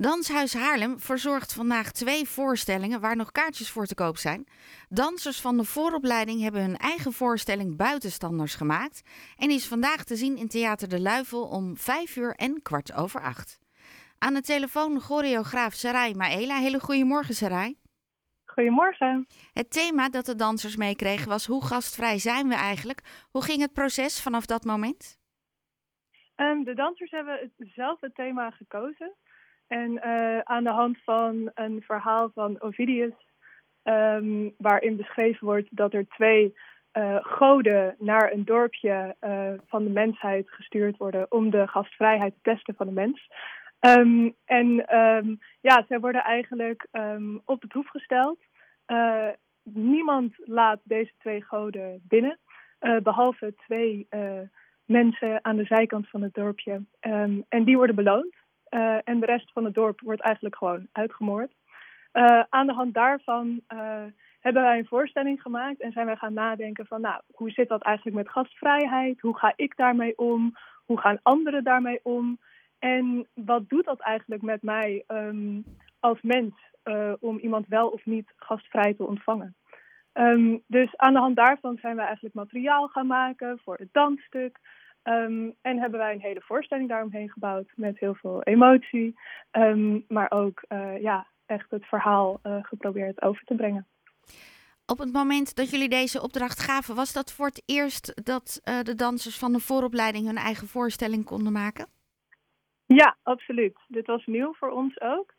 Danshuis Haarlem verzorgt vandaag twee voorstellingen waar nog kaartjes voor te koop zijn. Dansers van de vooropleiding hebben hun eigen voorstelling Buitenstanders gemaakt en is vandaag te zien in Theater de Luifel om vijf uur en kwart over acht. Aan de telefoon choreograaf Sarai Maela. Hele goedemorgen Sarai. Goedemorgen. Het thema dat de dansers meekregen was hoe gastvrij zijn we eigenlijk? Hoe ging het proces vanaf dat moment? Um, de dansers hebben zelf het thema gekozen. En uh, aan de hand van een verhaal van Ovidius, um, waarin beschreven wordt dat er twee uh, goden naar een dorpje uh, van de mensheid gestuurd worden om de gastvrijheid te testen van de mens. Um, en um, ja, zij worden eigenlijk op de proef gesteld. niemand laat deze twee goden binnen, behalve twee mensen aan de zijkant van het dorpje. en die worden beloond. Uh, en de rest van het dorp wordt eigenlijk gewoon uitgemoord. Uh, aan de hand daarvan uh, hebben wij een voorstelling gemaakt en zijn wij gaan nadenken van, nou, hoe zit dat eigenlijk met gastvrijheid? Hoe ga ik daarmee om? Hoe gaan anderen daarmee om? En wat doet dat eigenlijk met mij um, als mens om iemand wel of niet gastvrij te ontvangen? Um, dus aan de hand daarvan zijn we eigenlijk materiaal gaan maken voor het dansstuk. Um, en hebben wij een hele voorstelling daaromheen gebouwd met heel veel emotie. Um, maar ook uh, ja, echt het verhaal uh, geprobeerd over te brengen. Op het moment dat jullie deze opdracht gaven, was dat voor het eerst dat uh, de dansers van de vooropleiding hun eigen voorstelling konden maken? Ja, absoluut. Dit was nieuw voor ons ook.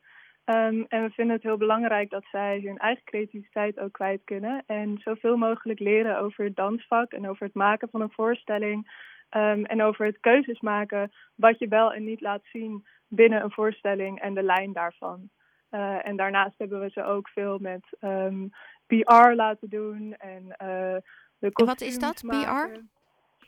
Um, en we vinden het heel belangrijk dat zij hun eigen creativiteit ook kwijt kunnen. En zoveel mogelijk leren over het dansvak en over het maken van een voorstelling. Um, en over het keuzes maken wat je wel en niet laat zien binnen een voorstelling en de lijn daarvan. Uh, en daarnaast hebben we ze ook veel met um, PR laten doen. En, uh, de en wat is dat. PR?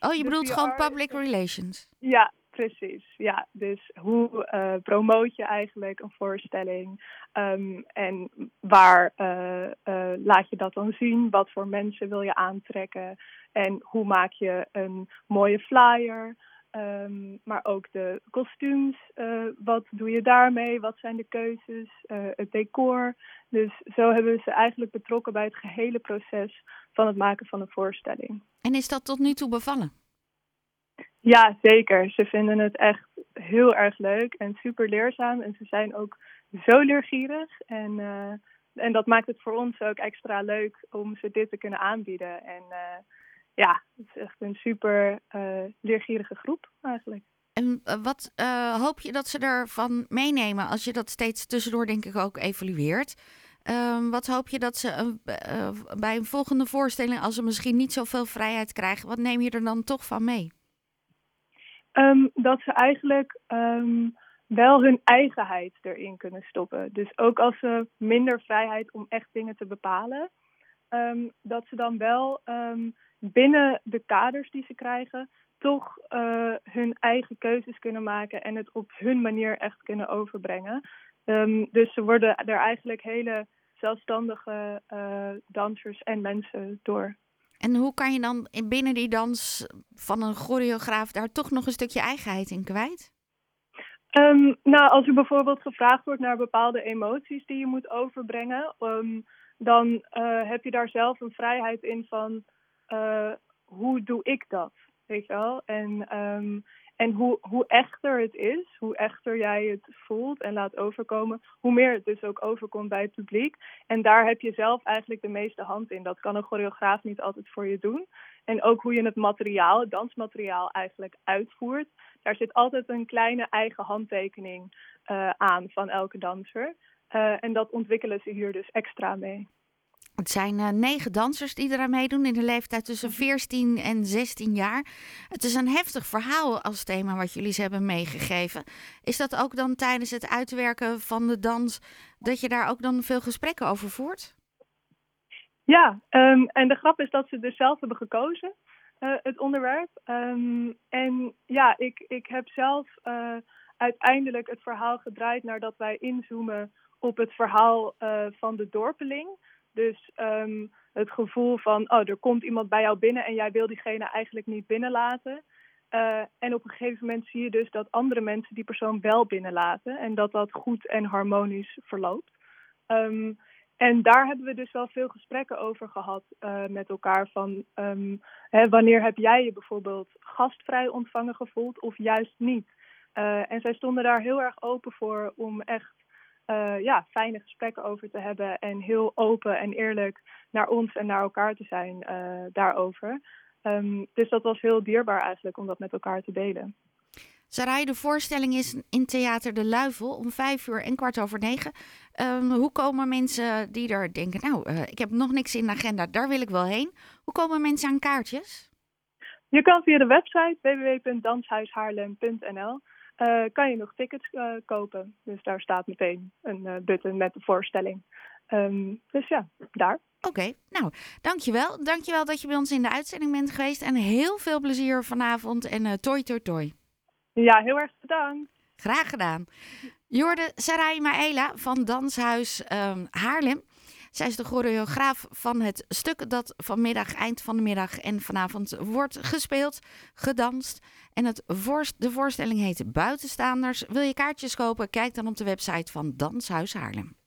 Oh, je de bedoelt PR gewoon public relations? Ja, precies. Ja, dus hoe uh, promoot je eigenlijk een voorstelling? Um, en waar uh, uh, laat je dat dan zien? Wat voor mensen wil je aantrekken? En hoe maak je een mooie flyer? Um, maar ook de kostuums, wat doe je daarmee? Wat zijn de keuzes? het decor. Dus zo hebben we ze eigenlijk betrokken bij het gehele proces van het maken van een voorstelling. En is dat tot nu toe bevallen? Ja, zeker. Ze vinden het echt heel erg leuk en super leerzaam. En ze zijn ook zo leergierig. En, uh, en dat maakt het voor ons ook extra leuk om ze dit te kunnen aanbieden. En uh, ja, het is echt een super uh, leergierige groep eigenlijk. En wat hoop je dat ze ervan meenemen als je dat steeds tussendoor denk ik ook evalueert? Ehm, wat hoop je dat ze bij een volgende voorstelling, als ze misschien niet zoveel vrijheid krijgen, wat neem je er dan toch van mee? Um, dat ze eigenlijk um, wel hun eigenheid erin kunnen stoppen. Dus ook als ze minder vrijheid om echt dingen te bepalen, um, dat ze dan wel binnen de kaders die ze krijgen, toch uh, hun eigen keuzes kunnen maken en het op hun manier echt kunnen overbrengen. dus ze worden er eigenlijk hele zelfstandige uh, dansers en mensen door. En hoe kan je dan binnen die dans van een choreograaf daar toch nog een stukje eigenheid in kwijt? Um, nou, als er bijvoorbeeld gevraagd wordt naar bepaalde emoties die je moet overbrengen, um, dan uh, heb je daar zelf een vrijheid in van uh, hoe doe ik dat, weet je wel? En um, en hoe, hoe echter het is, hoe echter jij het voelt en laat overkomen, hoe meer het dus ook overkomt bij het publiek. En daar heb je zelf eigenlijk de meeste hand in. Dat kan een choreograaf niet altijd voor je doen. En ook hoe je het materiaal, het dansmateriaal eigenlijk uitvoert. Daar zit altijd een kleine eigen handtekening uh, aan van elke danser. Uh, en dat ontwikkelen ze hier dus extra mee. Het zijn uh, negen dansers die eraan meedoen in de leeftijd tussen 14 mhm. en 16 jaar. Het is een heftig verhaal als thema wat jullie ze hebben meegegeven. Is dat ook dan tijdens het uitwerken van de dans dat je daar ook dan veel gesprekken over voert? Ja, um, en de grap is dat ze dus zelf hebben gekozen, uh, het onderwerp. Um, en ja, ik, ik heb zelf uh, uiteindelijk het verhaal gedraaid nadat wij inzoomen op het verhaal van de dorpeling. Dus um, het gevoel van, oh, er komt iemand bij jou binnen en jij wil diegene eigenlijk niet binnenlaten. Uh, en op een gegeven moment zie je dus dat andere mensen die persoon wel binnenlaten en dat dat goed en harmonisch verloopt. Um, en daar hebben we dus wel veel gesprekken over gehad uh, met elkaar. Van um, hè, wanneer heb jij je bijvoorbeeld gastvrij ontvangen gevoeld of juist niet? Uh, en zij stonden daar heel erg open voor om echt uh, ja, fijne gesprekken over te hebben. En heel open en eerlijk naar ons en naar elkaar te zijn daarover. Um, dus dat was heel dierbaar eigenlijk om dat met elkaar te delen. Sarai, de voorstelling is in Theater De Luifel om vijf uur en kwart over negen. Um, hoe komen mensen die er denken, nou, uh, ik heb nog niks in de agenda, daar wil ik wel heen. Hoe komen mensen aan kaartjes? Je kan via de website www.danshuishaarlem.nl uh, kan je nog tickets uh, kopen. Dus daar staat meteen een button met de voorstelling. Um, dus ja, daar. Oké, okay, nou, dankjewel. Dankjewel dat je bij ons in de uitzending bent geweest. En heel veel plezier vanavond en toi toi toi. Ja, heel erg bedankt. Graag gedaan. Jorde Sarai Maela van Danshuis um, Haarlem. Zij is de choreograaf van het stuk dat vanmiddag, eind van de middag en vanavond wordt gespeeld, gedanst. En het voorst, de voorstelling heet Buitenstaanders. Wil je kaartjes kopen? Kijk dan op de website van Danshuis Haarlem.